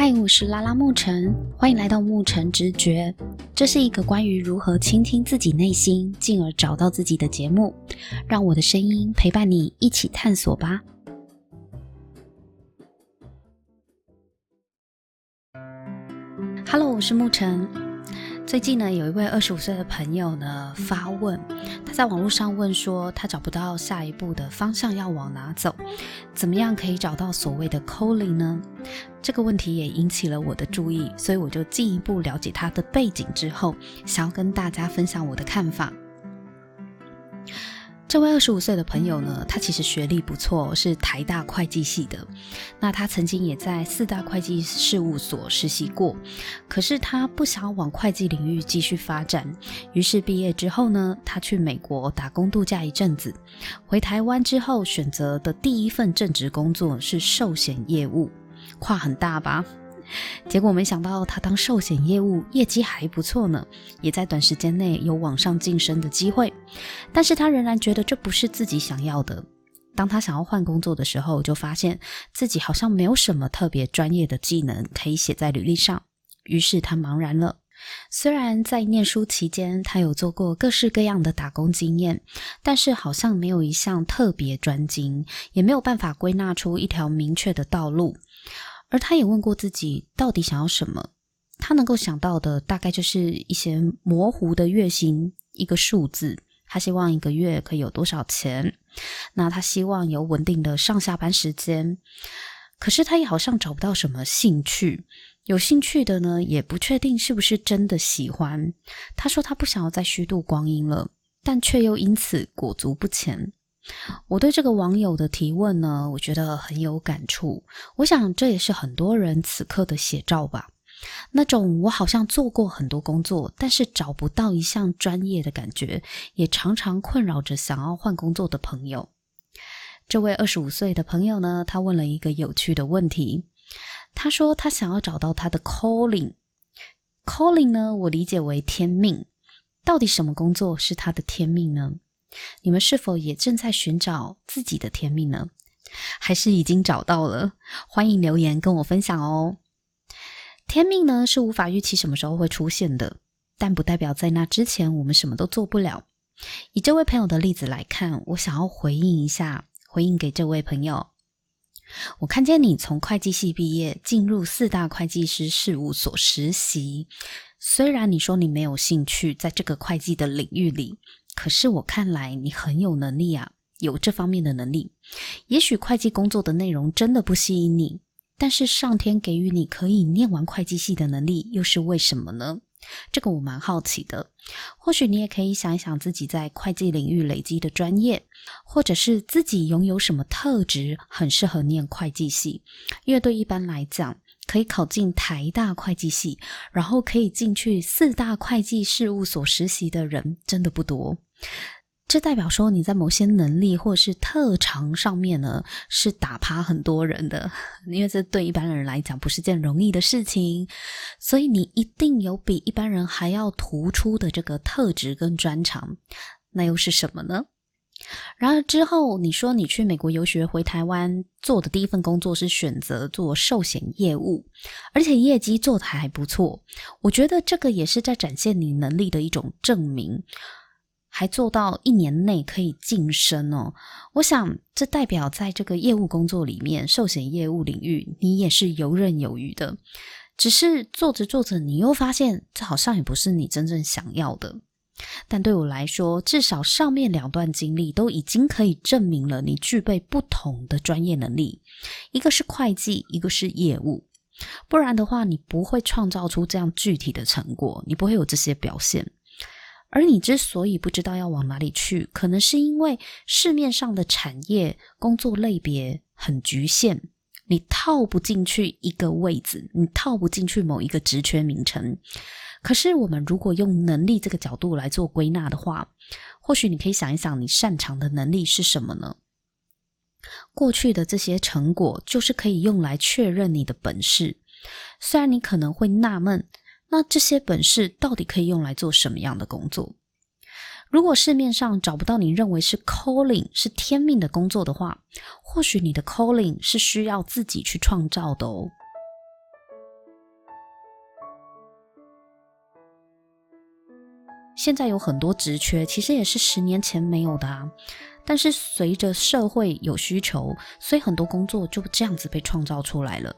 嗨，我是拉拉牧尘，欢迎来到牧尘直觉。这是一个关于如何倾听自己内心，进而找到自己的节目。让我的声音陪伴你一起探索吧。Hello，我是牧尘。最近呢，有一位二十五岁的朋友呢发问，他在网络上问说，他找不到下一步的方向要往哪走，怎么样可以找到所谓的 calling 呢？这个问题也引起了我的注意，所以我就进一步了解他的背景之后，想要跟大家分享我的看法。这位二十五岁的朋友呢，他其实学历不错，是台大会计系的。那他曾经也在四大会计事务所实习过，可是他不想往会计领域继续发展，于是毕业之后呢，他去美国打工度假一阵子。回台湾之后，选择的第一份正职工作是寿险业务，跨很大吧？结果没想到，他当寿险业务业绩还不错呢，也在短时间内有往上晋升的机会。但是他仍然觉得这不是自己想要的。当他想要换工作的时候，就发现自己好像没有什么特别专业的技能可以写在履历上。于是他茫然了。虽然在念书期间，他有做过各式各样的打工经验，但是好像没有一项特别专精，也没有办法归纳出一条明确的道路。而他也问过自己，到底想要什么？他能够想到的大概就是一些模糊的月薪，一个数字。他希望一个月可以有多少钱？那他希望有稳定的上下班时间。可是他也好像找不到什么兴趣。有兴趣的呢，也不确定是不是真的喜欢。他说他不想要再虚度光阴了，但却又因此裹足不前。我对这个网友的提问呢，我觉得很有感触。我想这也是很多人此刻的写照吧。那种我好像做过很多工作，但是找不到一项专业的感觉，也常常困扰着想要换工作的朋友。这位二十五岁的朋友呢，他问了一个有趣的问题。他说他想要找到他的 calling。calling 呢，我理解为天命。到底什么工作是他的天命呢？你们是否也正在寻找自己的天命呢？还是已经找到了？欢迎留言跟我分享哦。天命呢，是无法预期什么时候会出现的，但不代表在那之前我们什么都做不了。以这位朋友的例子来看，我想要回应一下，回应给这位朋友。我看见你从会计系毕业，进入四大会计师事务所实习，虽然你说你没有兴趣在这个会计的领域里。可是我看来你很有能力啊，有这方面的能力。也许会计工作的内容真的不吸引你，但是上天给予你可以念完会计系的能力，又是为什么呢？这个我蛮好奇的。或许你也可以想一想自己在会计领域累积的专业，或者是自己拥有什么特质很适合念会计系。因为对一般来讲，可以考进台大会计系，然后可以进去四大会计事务所实习的人，真的不多。这代表说你在某些能力或是特长上面呢，是打趴很多人的，因为这对一般人来讲不是件容易的事情，所以你一定有比一般人还要突出的这个特质跟专长，那又是什么呢？然而之后，你说你去美国游学回台湾做的第一份工作是选择做寿险业务，而且业绩做得还不错。我觉得这个也是在展现你能力的一种证明，还做到一年内可以晋升哦。我想这代表在这个业务工作里面，寿险业务领域你也是游刃有余的。只是做着做着，你又发现这好像也不是你真正想要的。但对我来说，至少上面两段经历都已经可以证明了你具备不同的专业能力，一个是会计，一个是业务。不然的话，你不会创造出这样具体的成果，你不会有这些表现。而你之所以不知道要往哪里去，可能是因为市面上的产业工作类别很局限，你套不进去一个位置，你套不进去某一个职缺名称。可是，我们如果用能力这个角度来做归纳的话，或许你可以想一想，你擅长的能力是什么呢？过去的这些成果，就是可以用来确认你的本事。虽然你可能会纳闷，那这些本事到底可以用来做什么样的工作？如果市面上找不到你认为是 calling 是天命的工作的话或许你的 calling 是需要自己去创造的哦。现在有很多职缺其实也是十年前没有的啊但是随着社会有需求所以很多工作就这样子被创造出来了。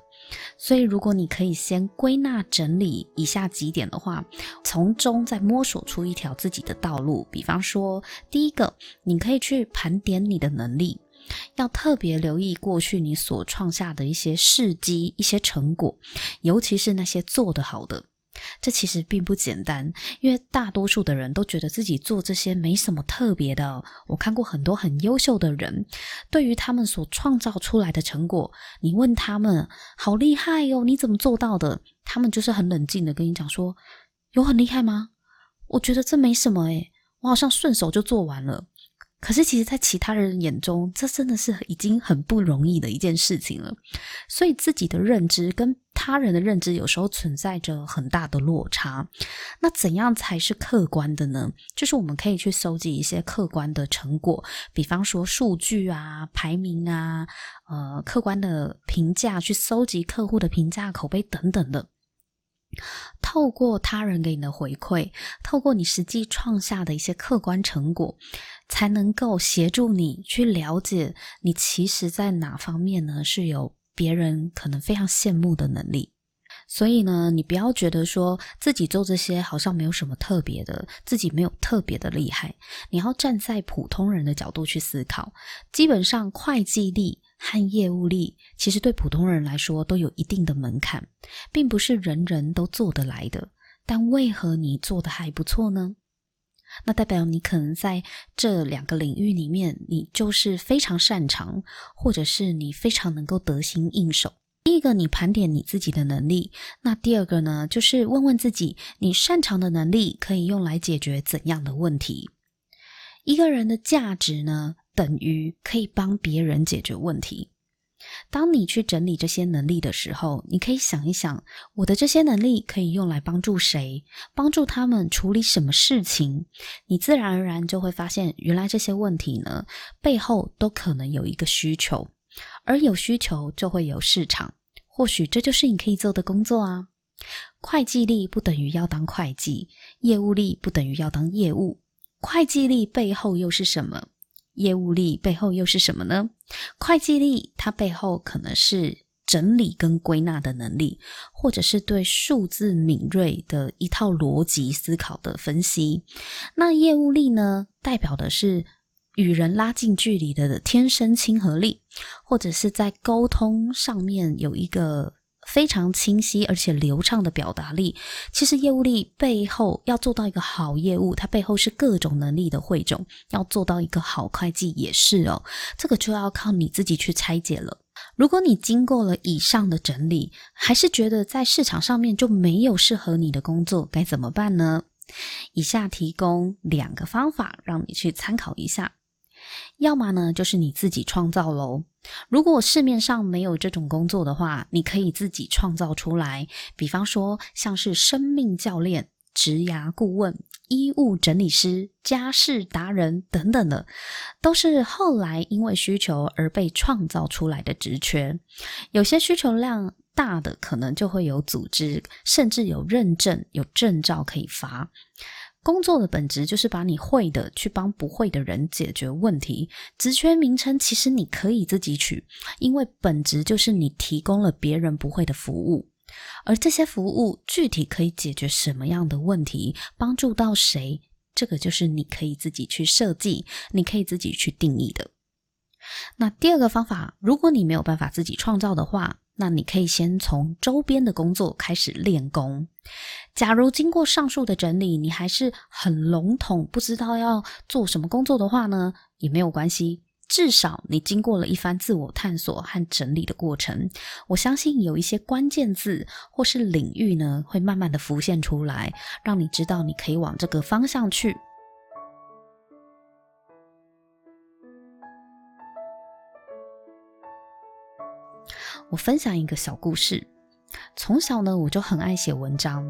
所以如果你可以先归纳整理以下几点的话，从中再摸索出一条自己的道路。比方说，第一个，你可以去盘点你的能力，要特别留意过去你所创下的一些事迹、一些成果，尤其是那些做得好的。这其实并不简单，因为大多数的人都觉得自己做这些没什么特别的。我看过很多很优秀的人，对于他们所创造出来的成果，你问他们，好厉害哟，你怎么做到的？他们就是很冷静的跟你讲说，有很厉害吗？我觉得这没什么诶，我好像顺手就做完了。可是，其实，在其他人眼中，这真的是已经很不容易的一件事情了。所以，自己的认知跟他人的认知有时候存在着很大的落差。那怎样才是客观的呢？就是我们可以去搜集一些客观的成果，比方说数据啊、排名啊、呃，客观的评价，去搜集客户的评价、口碑等等的。透过他人给你的回馈，透过你实际创下的一些客观成果，才能够协助你去了解你其实在哪方面呢，是有别人可能非常羡慕的能力。所以呢，你不要觉得说自己做这些好像没有什么特别的，自己没有特别的厉害。你要站在普通人的角度去思考，基本上会计力。和业务力其实对普通人来说都有一定的门槛，并不是人人都做得来的。但为何你做得还不错呢？那代表你可能在这两个领域里面，你就是非常擅长，或者是你非常能够得心应手。第一个，你盘点你自己的能力；那第二个呢，就是问问自己，你擅长的能力可以用来解决怎样的问题？一个人的价值呢，等于可以帮别人解决问题。当你去整理这些能力的时候，你可以想一想，我的这些能力可以用来帮助谁？帮助他们处理什么事情？你自然而然就会发现，原来这些问题呢，背后都可能有一个需求，而有需求就会有市场。或许这就是你可以做的工作啊。会计力不等于要当会计，业务力不等于要当业务。会计力背后又是什么？业务力背后又是什么呢？会计力它背后可能是整理跟归纳的能力，或者是对数字敏锐的一套逻辑思考的分析。那业务力呢，代表的是与人拉近距离的天生亲和力，或者是在沟通上面有一个。非常清晰而且流畅的表达力，其实业务力背后要做到一个好业务，它背后是各种能力的汇总。要做到一个好会计也是哦，这个就要靠你自己去拆解了。如果你经过了以上的整理，还是觉得在市场上面就没有适合你的工作，该怎么办呢？以下提供两个方法让你去参考一下。要么呢，就是你自己创造喽。如果市面上没有这种工作的话，你可以自己创造出来。比方说，像是生命教练、职涯顾问、衣物整理师、家事达人等等的，都是后来因为需求而被创造出来的职缺。有些需求量大的，可能就会有组织，甚至有认证、有证照可以发。工作的本质就是把你会的去帮不会的人解决问题。职缺名称其实你可以自己取，因为本质就是你提供了别人不会的服务，而这些服务具体可以解决什么样的问题，帮助到谁，这个就是你可以自己去设计，你可以自己去定义的。那第二个方法，如果你没有办法自己创造的话，那你可以先从周边的工作开始练功。假如经过上述的整理，你还是很笼统，不知道要做什么工作的话呢，也没有关系。至少你经过了一番自我探索和整理的过程，我相信有一些关键字或是领域呢，会慢慢的浮现出来，让你知道你可以往这个方向去。我分享一个小故事。从小呢，我就很爱写文章。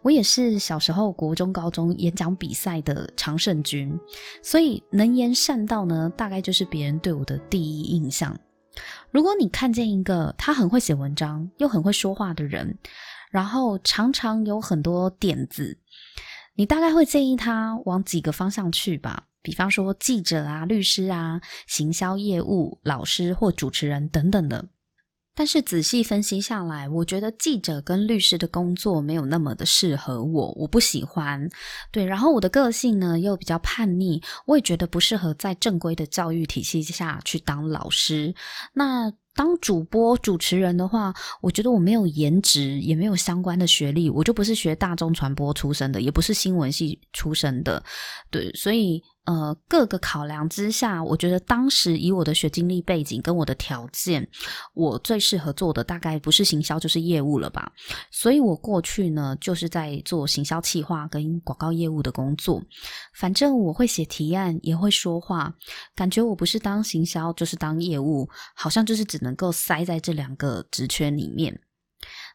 我也是小时候国中、高中演讲比赛的常胜军，所以能言善道呢，大概就是别人对我的第一印象。如果你看见一个他很会写文章又很会说话的人，然后常常有很多点子，你大概会建议他往几个方向去吧，比方说记者啊、律师啊、行销业务、老师或主持人等等的。但是仔细分析下来，我觉得记者跟律师的工作没有那么的适合我，我不喜欢。对，然后我的个性呢又比较叛逆，我也觉得不适合在正规的教育体系下去当老师。那当主播、主持人的话，我觉得我没有颜值，也没有相关的学历，我就不是学大众传播出身的，也不是新闻系出身的。对，所以。呃，各个考量之下，我觉得当时以我的学经历背景跟我的条件，我最适合做的大概不是行销就是业务了吧。所以我过去呢，就是在做行销企划跟广告业务的工作。反正我会写提案，也会说话，感觉我不是当行销就是当业务，好像就是只能够塞在这两个职缺里面。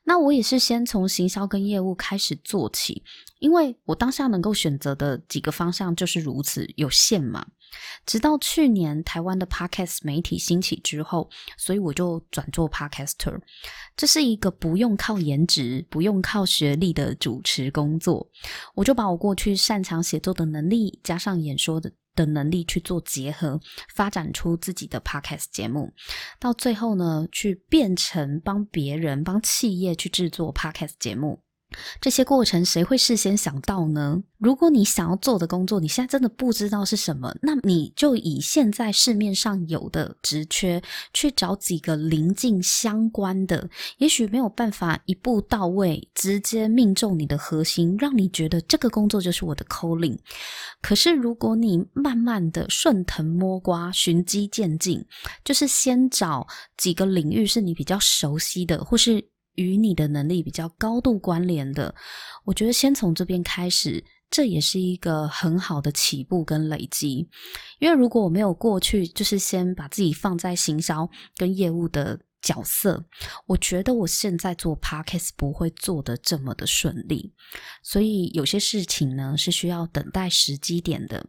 那我也是先从行销跟业务开始做起，因为我当下能够选择的几个方向就是如此有限嘛。直到去年台湾的 Podcast 媒体兴起之后，所以我就转做 Podcaster。这是一个不用靠颜值、不用靠学历的主持工作，我就把我过去擅长写作的能力加上演说的。的能力去做结合，发展出自己的 podcast 节目，到最后呢，去变成帮别人、帮企业去制作 podcast 节目。这些过程谁会事先想到呢？如果你想要做的工作，你现在真的不知道是什么，那你就以现在市面上有的职缺去找几个邻近相关的，也许没有办法一步到位，直接命中你的核心，让你觉得这个工作就是我的 calling。可是如果你慢慢的顺藤摸瓜，循机渐进，就是先找几个领域是你比较熟悉的，或是。与你的能力比较高度关联的，我觉得先从这边开始，这也是一个很好的起步跟累积。因为如果我没有过去，就是先把自己放在行销跟业务的角色，我觉得我现在做 Podcast 不会做得这么的顺利。所以有些事情呢，是需要等待时机点的。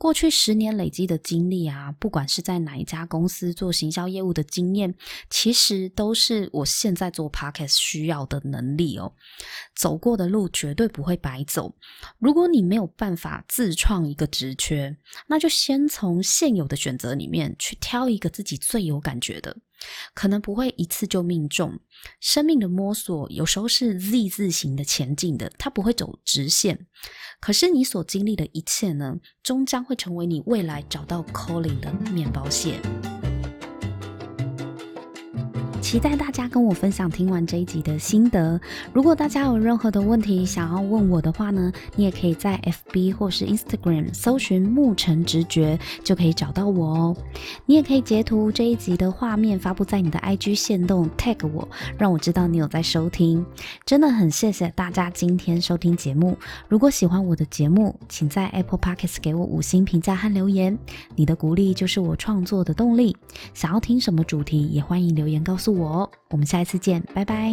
过去十年累积的经历啊，不管是在哪一家公司做行销业务的经验，其实都是我现在做 Podcast 需要的能力哦。走过的路绝对不会白走。如果你没有办法自创一个职缺，那就先从现有的选择里面去挑一个自己最有感觉的。可能不会一次就命中。生命的摸索有时候是 Z 字形的前进的，它不会走直线。可是你所经历的一切呢，终将会成为你未来找到 calling 的面包屑。期待大家跟我分享听完这一集的心得。如果大家有任何的问题想要问我的话呢，你也可以在 FB 或是 Instagram 搜寻牧尘直觉，就可以找到我哦。你也可以截图这一集的画面发布在你的 IG 限动，tag 我，让我知道你有在收听。真的很谢谢大家今天收听节目。如果喜欢我的节目，请在 Apple Podcasts 给我五星评价和留言。你的鼓励就是我创作的动力。想要听什么主题，也欢迎留言告诉我。我，们下一次见，拜拜。